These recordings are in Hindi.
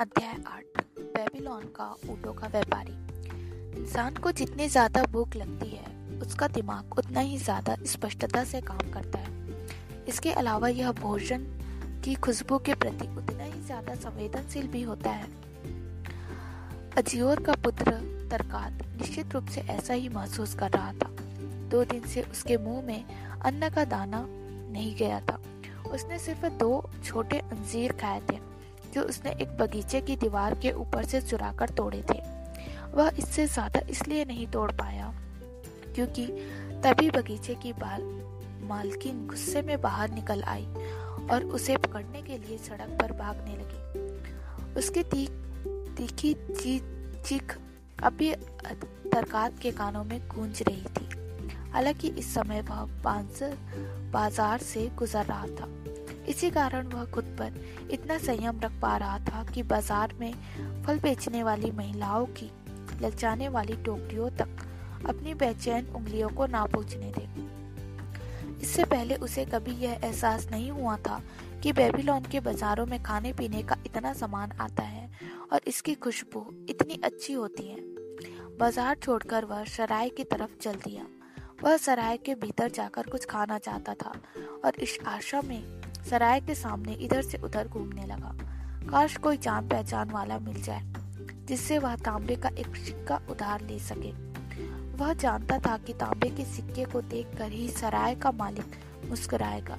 अध्याय आठ, बेबीलोन का ऊँटों का व्यापारी। इंसान को जितनी ज़्यादा भूख लगती है, उसका दिमाग उतना ही ज़्यादा स्पष्टता से काम करता है। इसके अलावा यह भोजन की खुशबू के प्रति उतना ही ज़्यादा संवेदनशील भी होता है। अजियोर का पुत्र तरकात निश्चित रूप से ऐसा ही महसूस कर रहा था। दो दिन से उसके मुँह में अन्न का दाना नहीं गया था। उसने सिर्फ़ दो छोटे अंजीर खाए थे। जो उसने एक बगीचे की दीवार के ऊपर से चुराकर तोड़े थे। वह इससे ज़्यादा इसलिए नहीं तोड़ पाया, क्योंकि तभी बगीचे की बाल, मालकिन गुस्से में बाहर निकल आई और उसे पकड़ने के लिए सड़क पर भागने लगी। उसकी तीख तीखी चीख अभी तरकात के कानों में गूंज रही थी। हालाँकि इस समय वह बाज़ार से गुजर रहा था। इसी कारण वह खुद पर इतना संयम रख पा रहा था कि बाज़ार में फल बेचने वाली महिलाओं की ललचाने वाली टोकरियों तक अपनी बेचैन उंगलियों को ना पहुँचने दे। इससे पहले उसे कभी यह एहसास नहीं हुआ था कि बेबीलोन के बाजारों में खाने पीने का इतना सामान आता है और इसकी खुशबू इतनी अच्छी होती है। बाज़ार छोड़कर वह सराय की तरफ़ चल दिया। वह सराय के भीतर जाकर कुछ खाना चाहता था और इस आशा में सराय के सामने इधर से उधर घूमने लगा। काश कोई जान पहचान वाला मिल जाए, जिससे वह तांबे का एक सिक्का उधार ले सके। वह जानता था कि तांबे के सिक्के को देखकर ही सराय का मालिक मुस्कुराएगा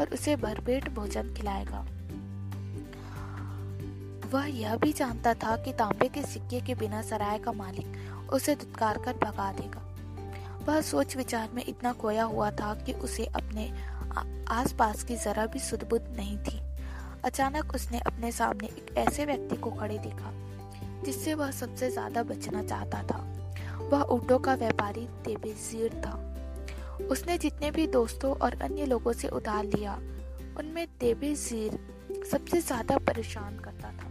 और उसे भरपेट भोजन खिलाएगा। वह यह भी जानता था कि तांबे के सिक्के के बिना सराय का मालिक उसे दुत्कार कर भगा देगा। वह सोच विचार में इतना खोया हुआ था कि उसे अपने आसपास की जरा भी सुदबुद नहीं थी। अचानक उसने अपने सामने एक ऐसे व्यक्ति को खड़े देखा, जिससे वह सबसे ज़्यादा बचना चाहता था। वह ऊँटों का व्यापारी तेबेजीर था। उसने जितने भी दोस्तों और अन्य लोगों से उधार लिया, उनमें तेबेजीर सबसे ज़्यादा परेशान करता था,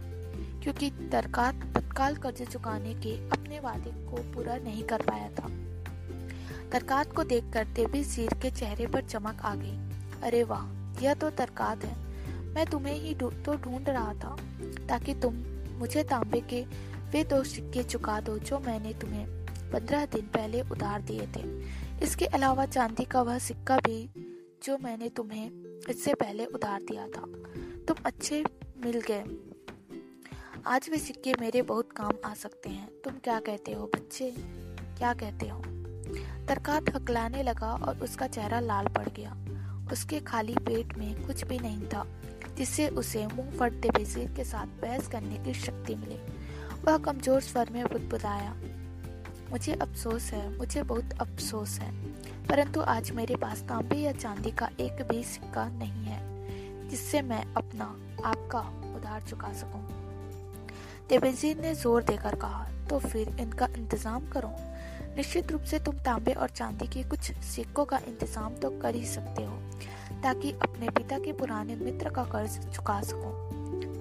क्योंकि तरकात तत्काल कर्ज चुकाने के अपने वादे को पूरा नहीं कर पाया था। तरकात को देखकर तेबेजीर के चेहरे पर चमक आ गई। अरे वाह, यह तो तरकात है। मैं तुम्हें ही तो ढूंढ रहा था, ताकि तुम मुझे तांबे के वे दो सिक्के चुका दो जो मैंने तुम्हें पंद्रह दिन पहले उधार दिए थे। इसके अलावा चांदी का वह सिक्का भी जो मैंने तुम्हें इससे पहले उधार दिया था। तुम अच्छे मिल गए। आज वे सिक्के मेरे बहुत काम आ सकते हैं। तुम क्या कहते हो बच्चे? क्या कहते हो? तरकात हकलाने लगा और उसका चेहरा लाल पड़ गया। उसके खाली पेट में कुछ भी नहीं था, जिससे उसे मुँह फटते बेजीर के साथ बहस करने की शक्ति मिले वह कमज़ोर स्वर में बुदबुदाया, मुझे अफसोस है, मुझे बहुत अफसोस है, परंतु आज मेरे पास तांबे या चांदी का एक भी सिक्का नहीं है, जिससे मैं अपना आपका उधार चुका सकूँ। देवेजीर ने ज़ोर देकर कहा तो फिर इनका इंतज़ाम करो निश्चित रूप से तुम तांबे और चांदी के कुछ सिक्कों का इंतज़ाम तो कर ही सकते हो, ताकि अपने पिता के पुराने मित्र का कर्ज चुका सको,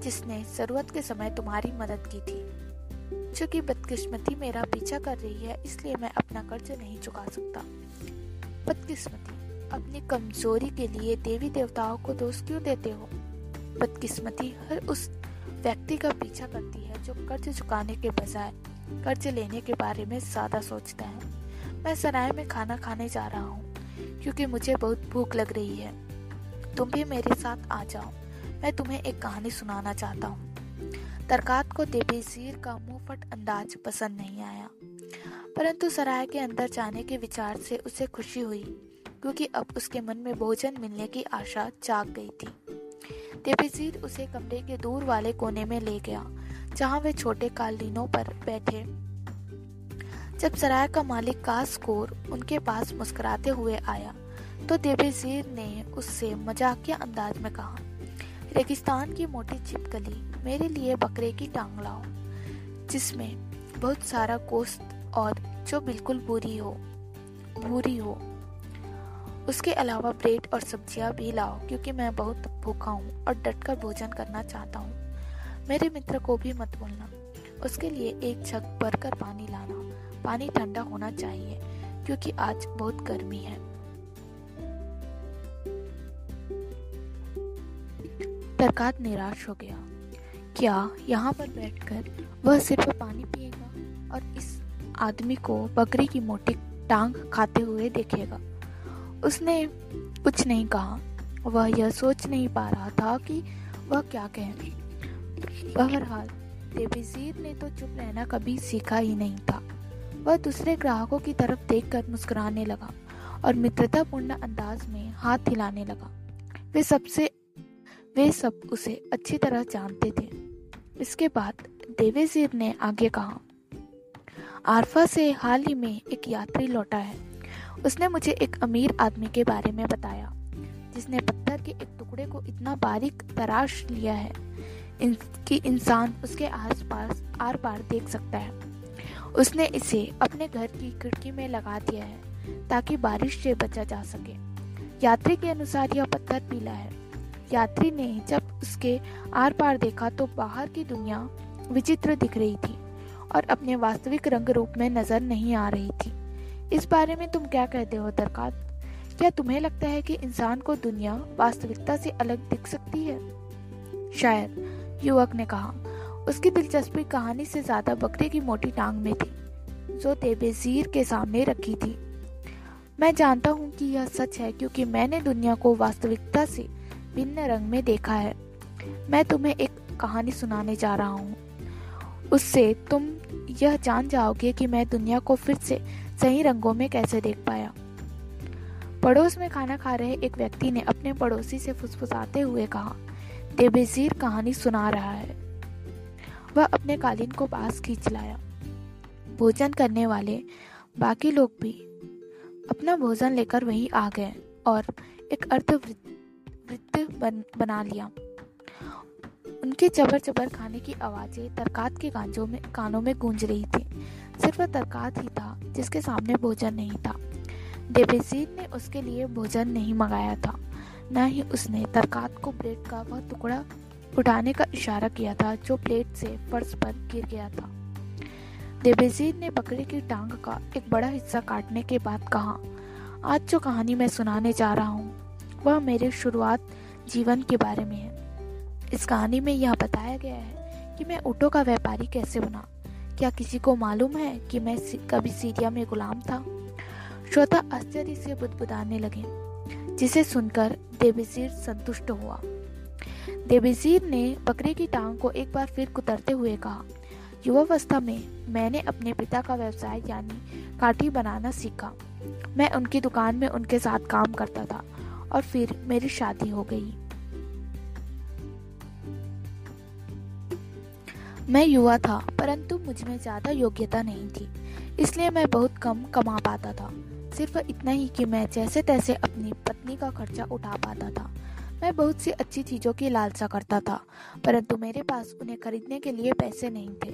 जिसने ज़रूरत के समय तुम्हारी मदद की थी। चूँकि बदकिस्मती मेरा पीछा कर रही है, इसलिए मैं अपना कर्ज नहीं चुका सकता। बदकिस्मती, अपनी कमज़ोरी के लिए देवी देवताओं को दोष क्यों देते हो? बदकिस्मती हर उस व्यक्ति का पीछा करती है, जो कर्ज चुकाने के बजाय कर्ज लेने के बारे में ज़्यादा सोचता है। मैं सराय में खाना खाने जा रहा हूँ, क्योंकि मुझे बहुत भूख लग रही है। तुम भी मेरे साथ आ जाओ। मैं तुम्हें एक कहानी सुनाना चाहता हूँ। तरकात को देबेजीर का मुंहफट अंदाज पसंद नहीं आया। परंतु सराय के अंदर जाने के विचार से उसे खुशी हुई, क्योंकि अब उसके मन में भोजन मिलने की आशा जाग गई थी। देबेजीर उसे कमरे के दूर वाले कोने में ले गया जहाँ वे छोटे कालीनों पर बैठे। जब सराय का मालिक कासकोर उनके पास मुस्कुराते हुए आया तो देवेजीर ने उससे मजाकिया अंदाज में कहा, रेगिस्तान की मोटी छिपकली मेरे लिए बकरे की टांग लाओ, जिसमें बहुत सारा गोश्त और जो बिल्कुल बुरी हो, भूरी हो। उसके अलावा ब्रेड और सब्ज़ियाँ भी लाओ, क्योंकि मैं बहुत भूखा हूँ और डटकर भोजन करना चाहता हूँ। मेरे मित्र को भी मत बोलना। उसके लिए एक जग भरकर पानी लाना। पानी ठंडा होना चाहिए, क्योंकि आज बहुत गर्मी है। तरकात निराश हो गया। क्या यहाँ पर बैठकर वह सिर्फ़ पानी पिएगा और इस आदमी को बकरी की मोटी टांग खाते हुए देखेगा? उसने कुछ नहीं कहा। वह यह सोच नहीं पा रहा था कि वह क्या कहे। बहरहाल देवीजीर ने तो चुप रहना कभी सीखा ही नहीं था। वह दूसरे ग्राहकों की तरफ़ देखकर मुस्कुराने लगा और मित्रतापूर्ण अंदाज में हाथ हिलाने लगा। वे सबसे, वे सब उसे अच्छी तरह जानते थे। इसके बाद देवेजीर ने आगे कहा, आरफा से हाल ही में एक यात्री लौटा है। उसने मुझे एक अमीर आदमी के बारे में बताया, जिसने पत्थर के एक टुकड़े को इतना बारीक तराश लिया है कि इंसान उसके आसपास आर पार देख सकता है। उसने इसे अपने घर की खिड़की में लगा दिया है, ताकि बारिश से बचा जा सके। यात्री के अनुसार यह पत्थर पीला है। यात्री ने जब उसके आर पार देखा तो बाहर की दुनिया विचित्र दिख रही थी और अपने वास्तविक रंग रूप में नज़र नहीं आ रही थी। इस बारे में तुम क्या कहते हो दरकात क्या तुम्हें लगता है कि इंसान को दुनिया वास्तविकता से अलग दिख सकती है? शायद युवक ने कहा, उसकी दिलचस्पी कहानी से ज़्यादा बकरे की मोटी टांग में थी, जो तेबेजीर के सामने रखी थी। मैं जानता हूँ कि यह सच है क्योंकि मैंने दुनिया को वास्तविकता से भिन्न रंग में देखा है। मैं तुम्हें एक कहानी सुनाने जा रहा हूँ। उससे तुम यह जान जाओगे कि मैं दुनिया को फिर से सही रंगों में कैसे देख पाया। पड़ोस में खाना खा रहे एक व्यक्ति ने अपने पड़ोसी से फुसफुसाते हुए कहा देबेजीर कहानी सुना रहा है। वह अपने कालीन को पास खींच लाया। भोजन करने वाले बाकी लोग भी अपना भोजन लेकर वहीं आ गए और एक अर्धवृत्त बन, बना लिया। उनके चबर चबर खाने की आवाज़ें तरकात के कांजों में कानों में गूंज रही थी। सिर्फ़ वह तरकात ही था जिसके सामने भोजन नहीं था। देवेजीत ने उसके लिए भोजन नहीं मंगाया था। न ही उसने तरकात को प्लेट का वह टुकड़ा उठाने का इशारा किया था, जो प्लेट से फर्श पर गिर गया था। देवेजीत ने बकरी की टांग का एक बड़ा हिस्सा काटने के बाद कहा, आज जो कहानी मैं सुनाने जा रहा हूँ, वह मेरे शुरुआत जीवन के बारे में है। इस कहानी में यह बताया गया है कि मैं ऊँटों का व्यापारी कैसे बना। क्या किसी को मालूम है कि मैं कभी सीरिया में गुलाम था? श्रोता आश्चर्य से बुदबुदाने लगे। जिसे सुनकर देवीजीर संतुष्ट हुआ। देवीजीर ने बकरे की टांग को एक बार फिर कुतरते हुए कहा, युवावस्था में मैंने अपने पिता का व्यवसाय यानी काठी बनाना सीखा। मैं उनकी दुकान में उनके साथ काम करता था और फिर मेरी शादी हो गई। मैं युवा था, परंतु मुझमें ज़्यादा योग्यता नहीं थी, इसलिए मैं बहुत कम कमा पाता था। सिर्फ़ इतना ही कि मैं जैसे तैसे अपनी पत्नी का खर्चा उठा पाता था। मैं बहुत सी अच्छी चीज़ों की लालसा करता था, परंतु मेरे पास उन्हें खरीदने के लिए पैसे नहीं थे।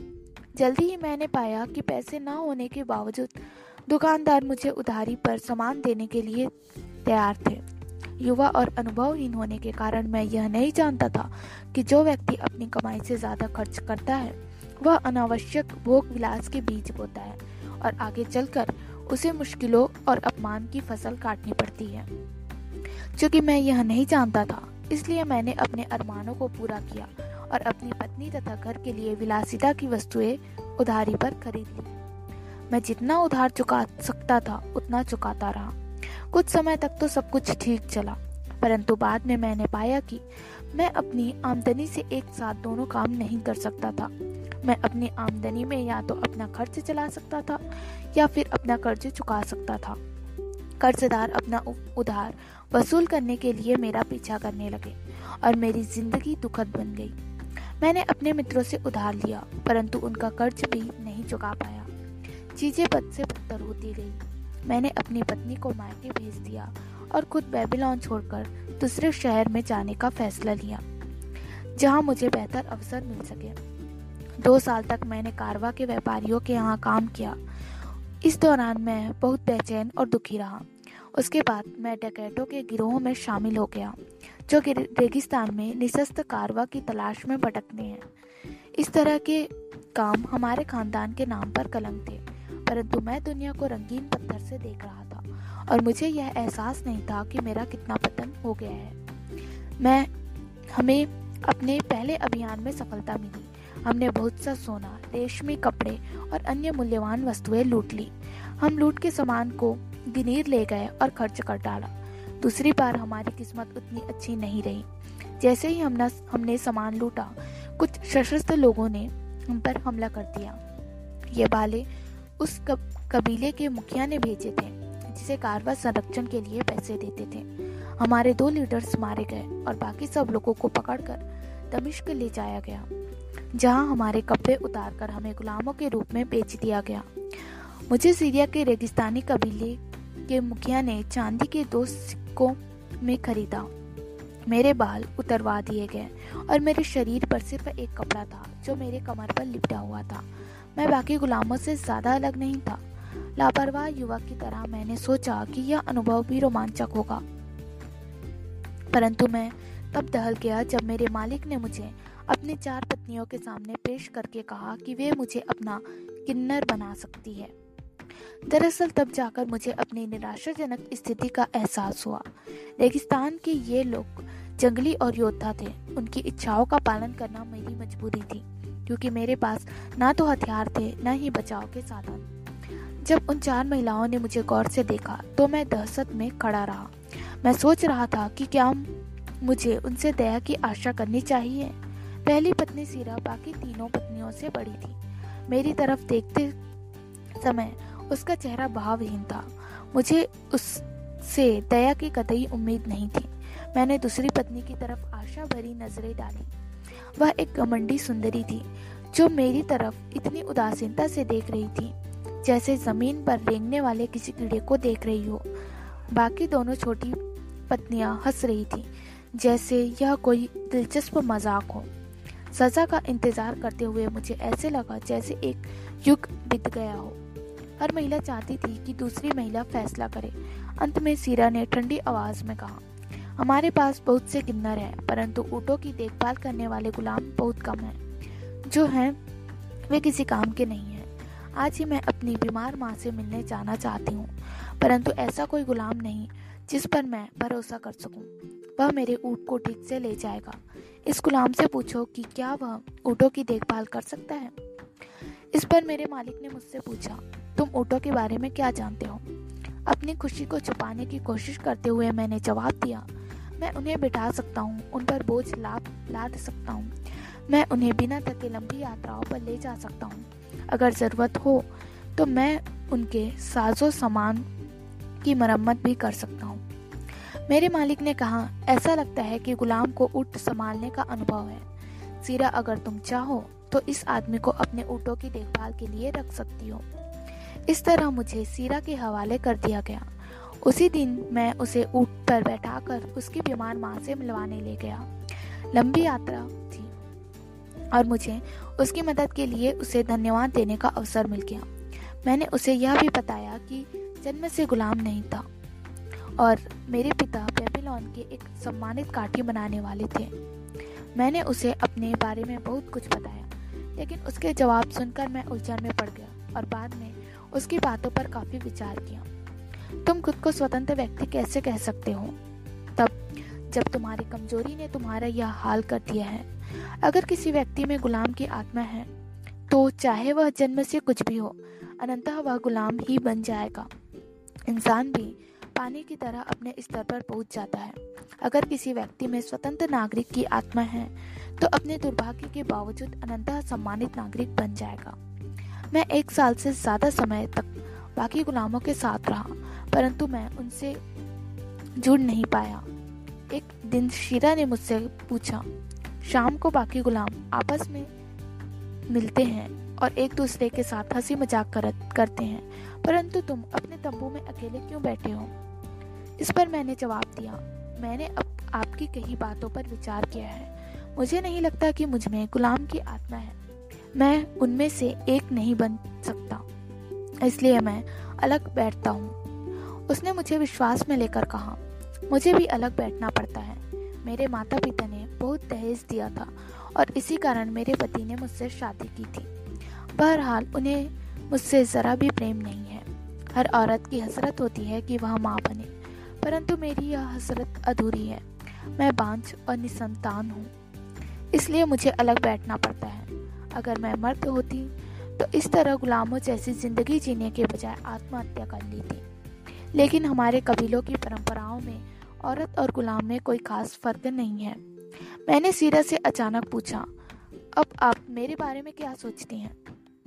जल्दी ही मैंने पाया कि पैसे न होने के बावजूद दुकानदार मुझे उधारी पर सामान देने के लिए तैयार थे। युवा और अनुभवहीन होने के कारण मैं यह नहीं जानता था कि जो व्यक्ति अपनी कमाई से ज़्यादा खर्च करता है, वह अनावश्यक भोग विलास के बीज बोता है और आगे चलकर उसे मुश्किलों और अपमान की फ़सल काटनी पड़ती है। क्योंकि मैं यह नहीं जानता था, इसलिए मैंने अपने अरमानों को पूरा किया और अपनी पत्नी तथा घर के लिए विलासिता की वस्तुएँ उधारी पर खरीद। ली मैं जितना उधार चुका सकता था, उतना चुकाता रहा। कुछ समय तक तो सब कुछ ठीक चला, परंतु बाद में मैंने पाया कि मैं अपनी आमदनी से एक साथ दोनों काम नहीं कर सकता था। मैं अपनी आमदनी में या तो अपना खर्च चला सकता था, या फिर अपना कर्ज चुका सकता था। कर्जदार अपना उधार वसूल करने के लिए मेरा पीछा करने लगे और मेरी ज़िंदगी दुखद बन गई। मैंने अपने मित्रों से उधार लिया, परंतु उनका कर्ज भी नहीं चुका पाया। चीज़ें बद से बदतर होती गई। मैंने अपनी पत्नी को मायके भेज दिया और खुद बेबीलोन छोड़कर दूसरे शहर में जाने का फैसला लिया, जहाँ मुझे बेहतर अवसर मिल सके। दो साल तक मैंने कारवा के व्यापारियों के यहाँ काम किया। इस दौरान मैं बहुत बेचैन और दुखी रहा। उसके बाद मैं डकैतों के गिरोह में शामिल हो गया, जो रेगिस्तान में निशस्त कारवा की तलाश में भटकते हैं। इस तरह के काम हमारे खानदान के नाम पर कलंक थे, परंतु मैं दुनिया को रंगीन पत्थर से देख रहा था, और मुझे यह एहसास नहीं था कि मेरा कितना पतन हो गया है। मैं, हमें अपने पहले अभियान में सफलता मिली। हमने बहुत सा सोना रेशमी कपड़े और अन्य मूल्यवान वस्तुएँ लूट ली। हम लूट के सामान को गिनीर ले गए और खर्च कर डाला। दूसरी बार हमारी किस्मत उतनी अच्छी नहीं रही। जैसे ही हमने हमने सामान लूटा कुछ सशस्त्र लोगों ने हम पर हमला कर दिया। ये बाले उस कब, कबीले के मुखिया ने भेजे थे जिसे कारवा संरक्षण के लिए पैसे देते थे। हमारे दो लीडर्स मारे गए और बाकी सब लोगों को पकड़कर दमिश्क ले जाया गया। जहाँ हमारे कपड़े उतारकर हमें गुलामों के रूप में बेच दिया गया। मुझे सीरिया के रेगिस्तानी कबीले के मुखिया ने चांदी के दो सिक्कों में खरीदा। मेरे बाल उतरवा दिए गए और मेरे शरीर पर सिर्फ़ एक कपड़ा था, जो मेरे कमर पर लिपटा हुआ था। मैं बाकी गुलामों से ज़्यादा अलग नहीं था। लापरवाह युवक की तरह मैंने सोचा कि यह अनुभव भी रोमांचक होगा। परंतु मैं तब दहल गया जब मेरे मालिक ने मुझे अपनी चार पत्नियों के सामने पेश करके कहा कि वे मुझे अपना किन्नर बना सकती है। दरअसल तब जाकर मुझे अपनी निराशाजनक स्थिति का एहसास हुआ। रेगिस्तान के ये लोग जंगली और योद्धा थे। उनकी इच्छाओं का पालन करना मेरी मजबूरी थी, क्योंकि मेरे पास ना तो हथियार थे, न ही बचाव के साधन। जब उन चार महिलाओं ने मुझे गौर से देखा तो मैं दहशत में खड़ा रहा। मैं सोच रहा था कि क्या मुझे उनसे दया की आशा करनी चाहिए? पहली पत्नी सीरा बाकी तीनों पत्नियों से बड़ी थी। मेरी तरफ़ देखते समय उसका चेहरा भावहीन था। मुझे उससे दया की कतई उम्मीद नहीं थी। मैंने दूसरी पत्नी की तरफ़ आशा भरी नज़रें डाली। वह एक गमंडी सुंदरी थी, जो मेरी तरफ़ इतनी उदासीनता से देख रही थी, जैसे ज़मीन पर रेंगने वाले किसी कीड़े को देख रही हो। बाकी दोनों छोटी पत्नियाँ हंस रही थी, जैसे यह कोई दिलचस्प मज़ाक हो। सजा का इंतज़ार करते हुए मुझे ऐसे लगा जैसे एक युग बीत गया हो। हर महिला चाहती थी कि दूसरी महिला फैसला करे। अंत में सीरा ने ठंडी आवाज़ में कहा, हमारे पास बहुत से किन्नर हैं, परंतु ऊँटों की देखभाल करने वाले गुलाम बहुत कम हैं। जो हैं, वे किसी काम के नहीं हैं। आज ही मैं अपनी बीमार माँ से मिलने जाना चाहती हूँ, परंतु ऐसा कोई गुलाम नहीं जिस पर मैं भरोसा कर सकूँ। वह मेरे ऊँट को ठीक से ले जाएगा। इस गुलाम से पूछो कि क्या वह ऊँटों की देखभाल कर सकता है? इस पर मेरे मालिक ने मुझसे पूछा, तुम ऊँटों के बारे में क्या जानते हो? अपनी खुशी को छुपाने की कोशिश करते हुए मैंने जवाब दिया, मैं उन्हें बिठा सकता हूँ, उन पर बोझ लाभ लाद सकता हूँ। मैं उन्हें बिना थके लंबी यात्राओं पर ले जा सकता हूँ। अगर ज़रूरत हो तो मैं उनके साजो सामान की मरम्मत भी कर सकता हूँ। मेरे मालिक ने कहा, ऐसा लगता है कि गुलाम को ऊँट संभालने का अनुभव है। सीरा, अगर तुम चाहो तो इस आदमी को अपने ऊँटों की देखभाल के लिए रख सकती हो। इस तरह मुझे सीरा के हवाले कर दिया गया। उसी दिन मैं उसे ऊँट पर बैठाकर उसकी बीमार माँ से मिलवाने ले गया। लंबी यात्रा थी और मुझे उसकी मदद के लिए उसे धन्यवाद देने का अवसर मिल गया। मैंने उसे यह भी बताया कि जन्म से गुलाम नहीं था। और मेरे पिता बेबीलोन के एक सम्मानित काठी बनाने वाले थे। मैंने उसे अपने बारे में बहुत कुछ बताया, लेकिन उसके जवाब सुनकर मैं उलझन में पड़ गया और बाद में उसकी बातों पर काफ़ी विचार किया। तुम खुद को स्वतंत्र व्यक्ति कैसे कह सकते हो? तब जब तुम्हारी कमज़ोरी ने तुम्हारा यह हाल कर दिया है, अगर किसी व्यक्ति में गुलाम की आत्मा है तो चाहे वह जन्म से कुछ भी हो, अनंतः वह गुलाम ही बन जाएगा। इंसान भी पानी की तरह अपने स्तर पर पहुँच जाता है। अगर किसी व्यक्ति में स्वतंत्र नागरिक की आत्मा है तो अपने दुर्भाग्य के बावजूद अनंतः सम्मानित नागरिक बन जाएगा। मैं एक साल से ज़्यादा समय तक बाकी गुलामों के साथ रहा परंतु मैं उनसे जुड़ नहीं पाया। एक दिन शीरा ने मुझसे पूछा शाम को बाकी गुलाम आपस में मिलते हैं और एक दूसरे के साथ हँसी मज़ाक कर, करते हैं परंतु तुम अपने तंबू में अकेले क्यों बैठे हो? इस पर मैंने जवाब दिया, मैंने अब आपकी कही बातों पर विचार किया है। मुझे नहीं लगता कि मुझमें गुलाम की आत्मा है। मैं उनमें से एक नहीं बन सकता, इसलिए मैं अलग बैठता हूँ। उसने मुझे विश्वास में लेकर कहा, मुझे भी अलग बैठना पड़ता है। मेरे माता पिता ने बहुत दहेज दिया था और इसी कारण मेरे पति ने मुझसे शादी की थी। बहरहाल, उन्हें मुझसे ज़रा भी प्रेम नहीं है। हर औरत की हसरत होती है कि वह माँ बने। परंतु मेरी यह हसरत अधूरी है। मैं बांझ और निसंतान हूँ। इसलिए मुझे अलग बैठना पड़ता है। अगर मैं मर्द होती तो इस तरह गुलामों जैसी ज़िंदगी जीने के बजाय आत्महत्या कर ली थी लेकिन हमारे कबीलों की परंपराओं में औरत और गुलाम में कोई खास फ़र्क नहीं है। मैंने सीरा से अचानक पूछा, अब आप मेरे बारे में क्या सोचती हैं?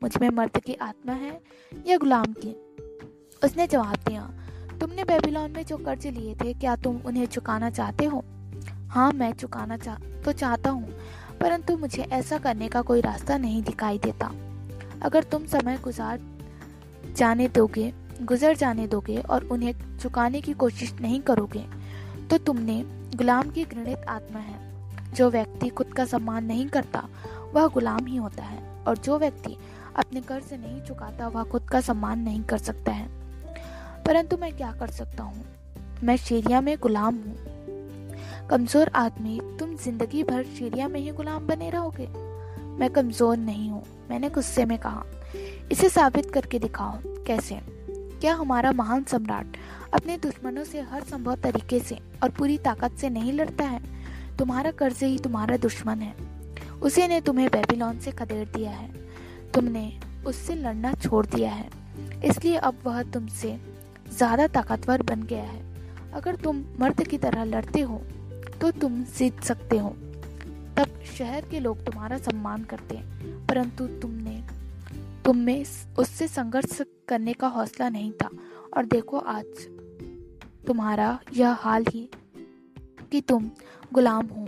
मुझमें मर्द की आत्मा है या गुलाम की? उसने जवाब दिया तुमने बेबीलोन में जो कर्ज लिए थे, क्या तुम उन्हें चुकाना चाहते हो? हाँ मैं चुकाना चाह तो चाहता हूँ, परंतु मुझे ऐसा करने का कोई रास्ता नहीं दिखाई देता। अगर तुम समय गुजार जाने दोगे, गुजर जाने दोगे और उन्हें चुकाने की कोशिश नहीं करोगे तो तुमने गुलाम की घृणित आत्मा है। जो व्यक्ति खुद का सम्मान नहीं करता, वह गुलाम ही होता है, और जो व्यक्ति अपने कर्ज नहीं चुकाता, वह खुद का सम्मान नहीं कर सकता है। परंतु मैं क्या कर सकता हूँ? मैं शेरिया में गुलाम हूँ। कमज़ोर आदमी, तुम ज़िंदगी भर शीरिया में ही गुलाम बने रहोगे। मैं कमज़ोर नहीं हूँ, मैंने गुस्से में कहा। इसे साबित करके दिखाओ, कैसे? क्या हमारा महान सम्राट अपने दुश्मनों से हर संभव तरीके से और पूरी ताकत से नहीं लड़ता है? तुम्हारा कर्ज ही तुम्हारा दुश्मन है। उसी ने तुम्हें बेबीलोन से खदेड़ दिया है। तुमने उससे लड़ना छोड़ दिया है। इसलिए अब वह तुमसे ज़्यादा ताकतवर बन गया है। अगर तुम मर्द की तरह लड़ते हो तो तुम जीत सकते हो। तब शहर के लोग तुम्हारा सम्मान करते हैं, परंतु तुमने तुम में उससे संघर्ष करने का हौसला नहीं था। और देखो आज तुम्हारा यह हाल ही कि तुम गुलाम हो।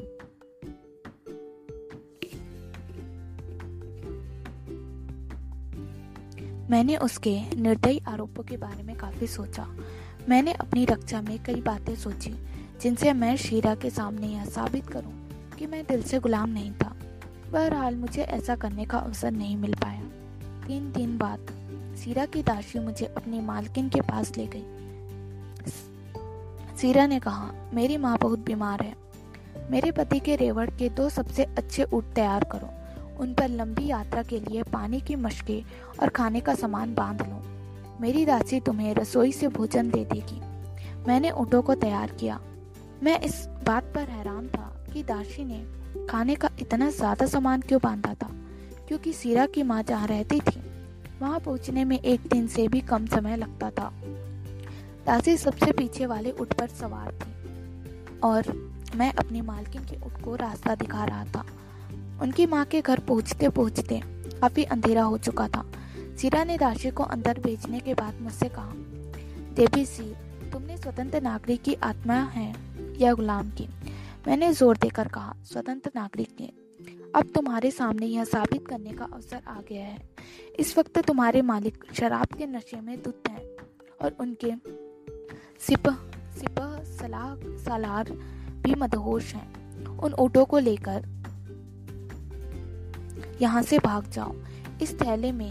मैंने उसके निर्दयी आरोपों के बारे में काफ़ी सोचा। मैंने अपनी रक्षा में कई बातें सोची, जिनसे मैं शीरा के सामने यह साबित करूँ कि मैं दिल से गुलाम नहीं था। बहरहाल, मुझे ऐसा करने का अवसर नहीं मिल पाया। तीन दिन बाद सीरा की दाशी मुझे अपनी मालकिन के पास ले गई। सीरा ने कहा, मेरी माँ बहुत बीमार है। मेरे पति के रेवड़ के दो सबसे अच्छे ऊट तैयार करो। उन पर लंबी यात्रा के लिए पानी की मशकें और खाने का सामान बाँध लो। मेरी दासी तुम्हें रसोई से भोजन दे देगी। मैंने ऊँटों को तैयार किया। मैं इस बात पर हैरान था कि दासी ने खाने का इतना ज़्यादा सामान क्यों बांधा था, क्योंकि सीरा की माँ जहाँ रहती थी, वहाँ पहुँचने में एक दिन से भी कम समय लगता था। दासी सबसे पीछे वाले उठ पर सवार थी और मैं अपनी मालकिन के उठ को रास्ता दिखा रहा था। उनकी माँ के घर पहुँचते पहुँचते काफ़ी अंधेरा हो चुका था। सीरा ने दाशी को अंदर भेजने के बाद मुझसे कहा, देवी सी तुमने स्वतंत्र नागरिक की आत्मा है या गुलाम की? मैंने ज़ोर देकर कहा, स्वतंत्र नागरिक की। अब तुम्हारे सामने यह साबित करने का अवसर आ गया है। इस वक्त तुम्हारे मालिक शराब के नशे में दुत हैं और उनके सिपह सिपह सलाह, सलार भी मदहोश हैं। उन ऊँटों को लेकर यहाँ से भाग जाओ। इस थैले में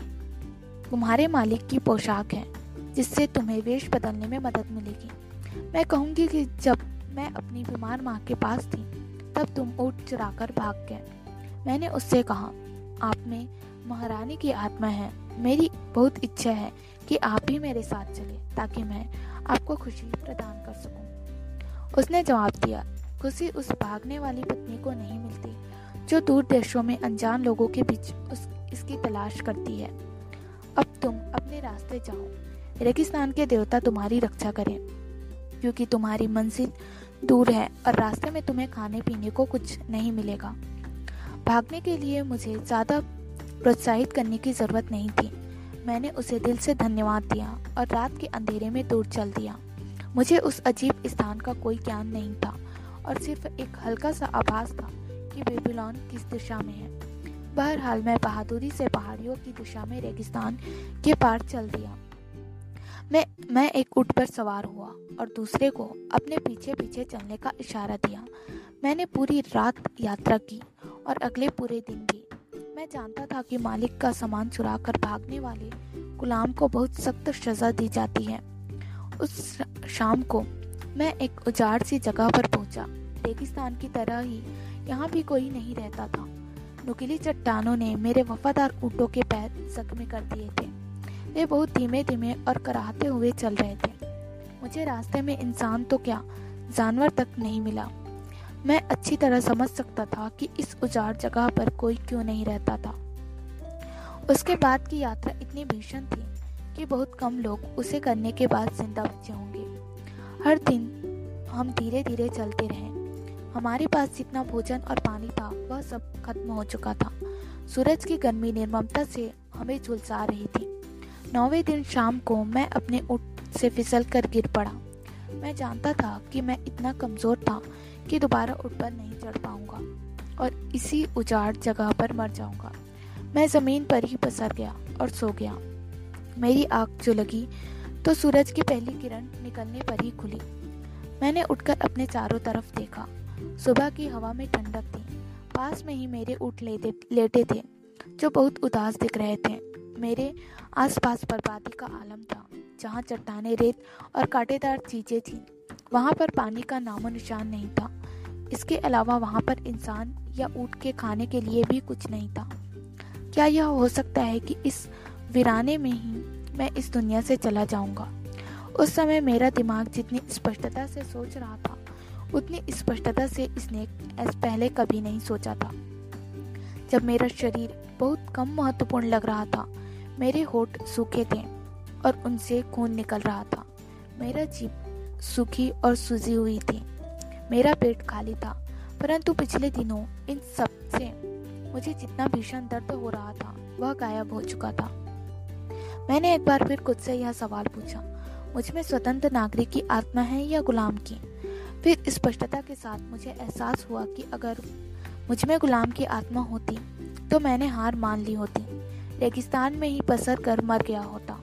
तुम्हारे मालिक की पोशाक है, जिससे तुम्हें वेश बदलने में मदद मिलेगी। मैं कहूँगी कि जब मैं अपनी बीमार माँ के पास थी, तब तुम ऊट चुराकर भाग गए। मैंने उससे कहा, आप में महारानी की आत्मा है, मेरी बहुत इच्छा है कि आप भी मेरे साथ चले, ताकि मैं आपको खुशी प्रदान कर सकूँ। उसने जवाब दिया, खुशी उस भागने वाली पत्नी को नहीं मिलती जो दूर देशों में अनजान लोगों के बीच उस, इसकी तलाश करती है। अब तुम अपने रास्ते जाओ। रेगिस्तान के देवता तुम्हारी रक्षा करें, क्योंकि तुम्हारी मंजिल दूर है और रास्ते में तुम्हें खाने पीने को कुछ नहीं मिलेगा। भागने के लिए मुझे ज़्यादा प्रोत्साहित करने की ज़रूरत नहीं थी। मैंने उसे दिल से धन्यवाद दिया और रात के अंधेरे में दूर चल दिया। मुझे उस अजीब स्थान का कोई ज्ञान नहीं था और सिर्फ़ एक हल्का सा आभास था। कि बेबीलोन किस दिशा में है। बहरहाल, मैं बहादुरी से पहाड़ियों की दिशा में रेगिस्तान के पार चल दिया। मैं मैं एक ऊँट पर सवार हुआ और दूसरे को अपने पीछे पीछे चलने का इशारा दिया। मैंने पूरी रात यात्रा की और अगले पूरे दिन भी। मैं जानता था कि मालिक का सामान चुरा कर भागने वाले गुलाम को बहुत सख्त सजा दी जाती है। उस शाम को मैं एक उजाड़ सी जगह पर पहुँचा। रेगिस्तान की तरह ही यहाँ भी कोई नहीं रहता था। नुकीली चट्टानों ने मेरे वफादार ऊँटों के पैर जख्मी कर दिए थे। वे बहुत धीमे धीमे और कराहते हुए चल रहे थे। मुझे रास्ते में इंसान तो क्या जानवर तक नहीं मिला। मैं अच्छी तरह समझ सकता था कि इस उजाड़ जगह पर कोई क्यों नहीं रहता था। उसके बाद की यात्रा इतनी भीषण थी कि बहुत कम लोग उसे करने के बाद ज़िंदा बचे होंगे। हर दिन हम धीरे धीरे चलते रहे। हमारे पास जितना भोजन और पानी था, वह सब खत्म हो चुका था। सूरज की गर्मी निर्ममता से हमें झुलसा रही थी। नौवे दिन शाम को मैं अपने ऊँट से फिसल कर गिर पड़ा। मैं जानता था कि मैं इतना कमज़ोर था कि दोबारा ऊँट पर नहीं चढ़ पाऊँगा और इसी उजाड़ जगह पर मर जाऊँगा। मैं ज़मीन पर ही पसर गया और सो गया। मेरी आँख जो लगी तो सूरज की पहली किरण निकलने पर ही खुली। मैंने उठकर अपने चारों तरफ़ देखा। सुबह की हवा में ठंडक थी। पास में ही मेरे ऊँट लेटे थे, जो बहुत उदास दिख रहे थे। मेरे आसपास बर्बादी का आलम था, जहाँ चट्टाने रेत और कांटेदार चीज़ें थीं। वहाँ पर पानी का नामो निशान नहीं था। इसके अलावा वहाँ पर इंसान या ऊँट के खाने के लिए भी कुछ नहीं था। क्या यह हो सकता है कि इस वीराने में ही मैं इस दुनिया से चला जाऊँगा? उस समय मेरा दिमाग जितनी स्पष्टता से सोच रहा था उतनी स्पष्टता से इसने पहले कभी नहीं सोचा था। जब मेरा शरीर बहुत कम महत्वपूर्ण लग रहा था, मेरे होठ सूखे थे और उनसे खून निकल रहा था। मेरा जीप सूखी और सूजी हुई थी। मेरा पेट खाली था, परंतु पिछले दिनों इन सबसे मुझे जितना भीषण दर्द हो रहा था, वह गायब हो चुका था। मैंने एक बार फिर खुद से यह सवाल पूछा, मुझमें स्वतंत्र नागरिक की आत्मा है या गुलाम की? फिर स्पष्टता के साथ मुझे एहसास हुआ कि अगर मुझमें गुलाम की आत्मा होती तो मैंने हार मान ली होती। रेगिस्तान में ही पसर कर मर गया होता,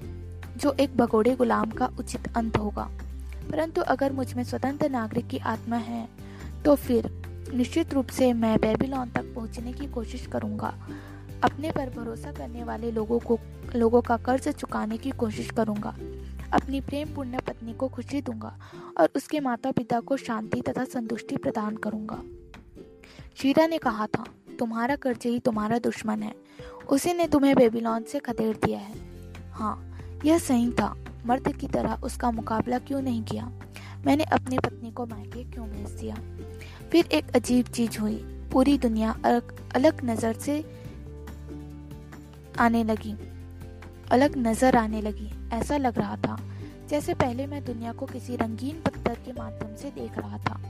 जो एक भगोड़े गुलाम का उचित अंत होगा। परंतु अगर मुझमें स्वतंत्र नागरिक की आत्मा है तो फिर निश्चित रूप से मैं बेबीलोन तक पहुँचने की कोशिश करूँगा। अपने पर भरोसा करने वाले लोगों को, लोगों का कर्ज चुकाने की कोशिश करूँगा। अपनी प्रेम पूर्ण पत्नी को खुशी दूँगा और उसके माता पिता को शांति तथा संतुष्टि प्रदान करूँगा। शीरा ने कहा था तुम्हारा कर्ज ही तुम्हारा दुश्मन है। उसी ने तुम्हें बेबीलोन से खदेड़ दिया है। हाँ यह सही था। मर्द की तरह उसका मुकाबला क्यों नहीं किया? मैंने अपनी पत्नी को मायके क्यों भेज दिया? फिर एक अजीब चीज़ हुई। पूरी दुनिया अलग, अलग नज़र से आने लगी। अलग नज़र आने लगी। ऐसा लग रहा था, जैसे पहले मैं दुनिया को किसी रंगीन पत्थर के माध्यम से देख रहा था,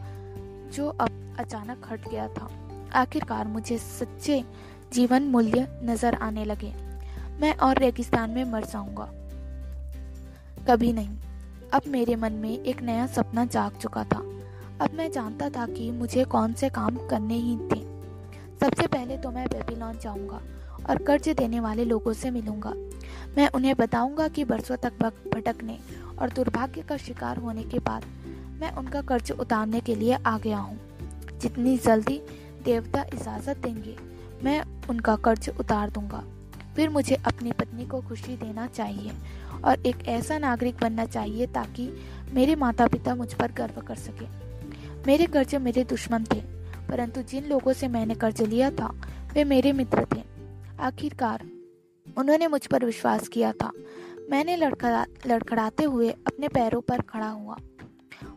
जो अब अचानक हट गया था। आखिरकार मुझे सच्चे जीवन मूल्य नज़र आने लगे। मैं और रेगिस्तान में मर जाऊँगा। कभी नहीं। अब मेरे मन में एक नया सपना जाग चुका था। अब मैं जानता था कि मुझे कौन से काम करने ही थे। सबसे पहले तो मैं बेबीलोन जाऊँगा और कर्ज देने वाले लोगों से मिलूँगा। मैं उन्हें बताऊँगा कि बरसों तक भटकने और दुर्भाग्य का शिकार होने के बाद मैं उनका कर्ज उतारने के लिए आ गया हूँ। जितनी जल्दी देवता इजाज़त देंगे, मैं उनका कर्ज उतार दूँगा। फिर मुझे अपनी पत्नी को खुशी देना चाहिए और एक ऐसा नागरिक बनना चाहिए ताकि मेरे माता पिता मुझ पर गर्व कर सके। मेरे कर्ज मेरे दुश्मन थे, परंतु जिन लोगों से मैंने कर्ज लिया था, वे मेरे मित्र थे। आखिरकार उन्होंने मुझ पर विश्वास किया था। मैंने लड़खड़ा, लड़खड़ाते हुए अपने पैरों पर खड़ा हुआ।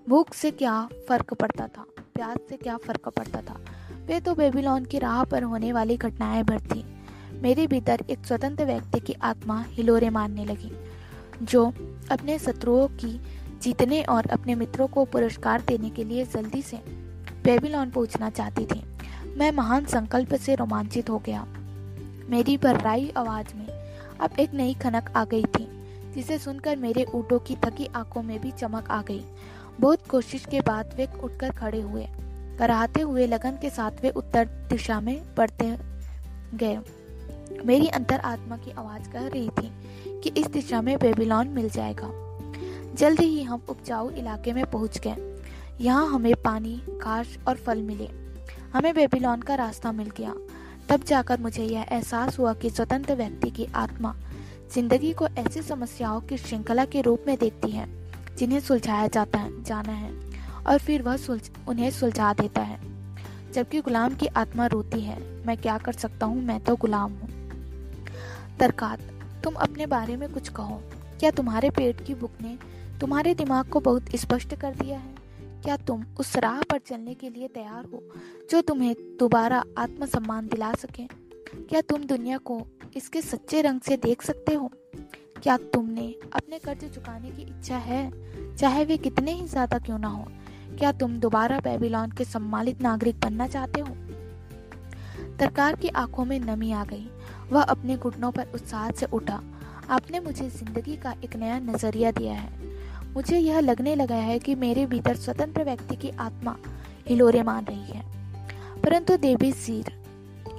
भूख से क्या फ़र्क पड़ता था? प्याज से क्या फ़र्क पड़ता था? वे तो बेबीलोन की राह पर होने वाली घटनाएँ भर थी। मेरे भीतर एक स्वतंत्र व्यक्ति की आत्मा हिलोरे मारने लगी, जो अपने शत्रुओं की जीतने और अपने मित्रों को पुरस्कार देने के लिए जल्दी से बेबीलोन पहुँचना चाहती थी। मैं महान संकल्प से रोमांचित हो गया। मेरी भर्राई आवाज़ में। अब एक नई खनक आ गई थी, जिसे सुनकर मेरे ऊँटों की थकी आँखों में भी चमक आ गई। बहुत कोशिश के बाद वे उठकर खड़े हुए। कराहते हुए लगन के साथ वे उत्तर दिशा में बढ़ते गए। मेरी अंतर आत्मा की आवाज़ कह रही थी कि इस दिशा में बेबीलोन मिल जाएगा। जल्द ही हम उपजाऊ इलाके में पहुँच गए। यहाँ हमें पानी, घास और फल मिले। हमें बेबीलोन का रास्ता मिल गया। तब जाकर मुझे यह एहसास हुआ कि स्वतंत्र व्यक्ति की आत्मा ज़िंदगी को ऐसी समस्याओं की श्रृंखला के रूप में देखती है, जिन्हें सुलझाया जाता है, जाना है, और फिर वह सुलझ, उन्हें सुलझा देता है। जबकि गुलाम की आत्मा रोती है, मैं क्या कर सकता हूँ? मैं तो गुलाम हूँ। तरकात, तुम अपने बारे में कुछ कहो। क्या तुम्हारे पेट की भूख ने तुम्हारे दिमाग को बहुत स्पष्ट कर दिया है? क्या तुम उस राह पर चलने के लिए तैयार हो, जो तुम्हें दोबारा आत्मसम्मान दिला सके? क्या तुम दुनिया को इसके सच्चे रंग से देख सकते हो? क्या तुमने अपने कर्ज चुकाने की इच्छा है, चाहे वे कितने ही ज़्यादा क्यों ना हो? क्या तुम दोबारा बेबीलोन के सम्मानित नागरिक बनना चाहते हो? तरकार की आँखों में नमी आ गई। वह अपने घुटनों पर उत्साह से उठा। आपने मुझे ज़िंदगी का एक नया नज़रिया दिया है। मुझे यह लगने लगा है कि मेरे भीतर स्वतंत्र व्यक्ति की आत्मा हिलोरे मान रही है। परंतु देवी सीर,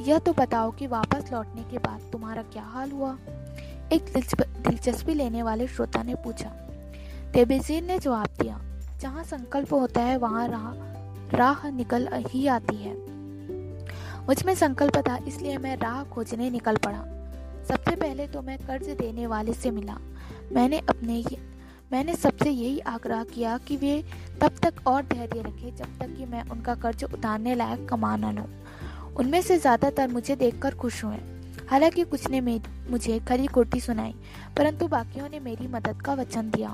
यह तो बताओ कि वापस लौटने के बाद तुम्हारा क्या हाल हुआ? एक दिलचस्पी लेने वाले श्रोता ने पूछा। देबेजीर ने जवाब दिया, जहाँ संकल्प होता है, वहाँ राह राह निकल ही आती है। मुझमें संकल्प था, इसलिए मैं राह खोजने निकल पड़ा। सबसे पहले तो मैं कर्ज देने वाले से मिला। मैंने अपने मैंने सबसे यही आग्रह किया कि वे तब तक और धैर्य रखें जब तक कि मैं उनका कर्ज उतारने लायक कमा न लूँ। उनमें से ज़्यादातर मुझे देखकर खुश हुए। हालाँकि कुछ ने मुझे खरी कोटी सुनाई, परंतु बाकियों ने मेरी मदद का वचन दिया।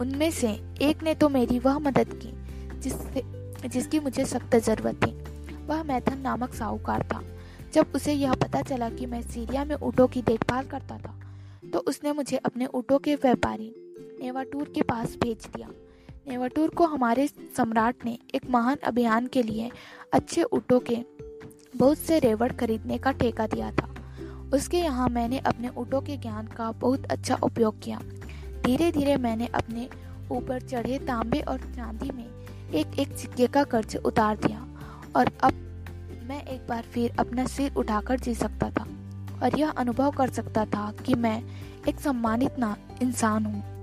उनमें से एक ने तो मेरी वह मदद की, जिससे जिसकी मुझे सख्त ज़रूरत थी। वह मैथन नामक साहूकार था। जब उसे यह पता चला कि मैं सीरिया में ऊँटों की देखभाल करता था तो उसने मुझे अपने ऊँटों के व्यापारी नेवाटूर के पास भेज दिया। नेवाटूर को हमारे सम्राट ने एक महान अभियान के लिए अच्छे ऊँटों के बहुत से रेवड़ खरीदने का ठेका दिया था। उसके यहाँ मैंने अपने ऊँटों के ज्ञान का बहुत अच्छा उपयोग किया। धीरे धीरे मैंने अपने ऊपर चढ़े तांबे और चांदी में एक एक सिक्के का कर्ज उतार दिया और अब मैं एक बार फिर अपना सिर उठाकर जी सकता था और यह अनुभव कर सकता था कि मैं एक सम्मानित ना इंसान हूँ।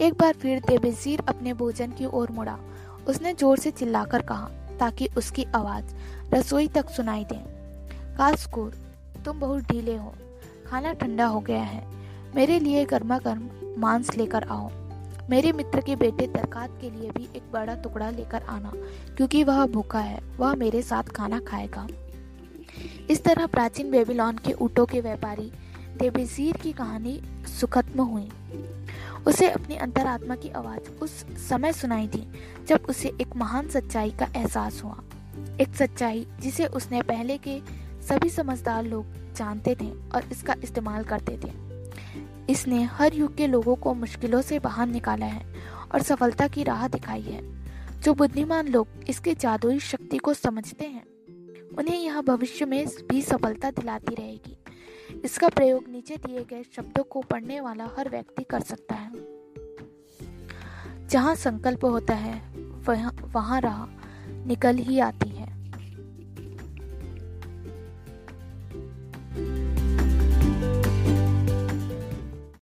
एक बार फिर देबेजीर अपने भोजन की ओर मुड़ा। उसने ज़ोर से चिल्लाकर कहा, ताकि उसकी आवाज़ रसोई तक सुनाई दे। कास्कोर तुम बहुत ढीले हो। खाना ठंडा हो गया है। मेरे लिए गर्मा गर्म मांस लेकर आओ। मेरे मित्र के बेटे तरकात के लिए भी एक बड़ा टुकड़ा लेकर आना, क्योंकि वह भूखा है। वह मेरे साथ खाना खाएगा। इस तरह प्राचीन बेबीलोन के ऊँटों के व्यापारी देबेजीर की कहानी सुखत्म हुई। उसे अपनी अंतरात्मा की आवाज़ उस समय सुनाई दी जब उसे एक महान सच्चाई का एहसास हुआ। एक सच्चाई जिसे उसने पहले के सभी समझदार लोग जानते थे और इसका इस्तेमाल करते थे। इसने हर युग के लोगों को मुश्किलों से बाहर निकाला है और सफलता की राह दिखाई है। जो बुद्धिमान लोग इसके जादुई शक्ति को समझते हैं, उन्हें यह भविष्य में भी सफलता दिलाती रहेगी। इसका प्रयोग नीचे दिए गए शब्दों को पढ़ने वाला हर व्यक्ति कर सकता है। जहाँ संकल्प होता है, वहाँ वहाँ राह निकल ही आती।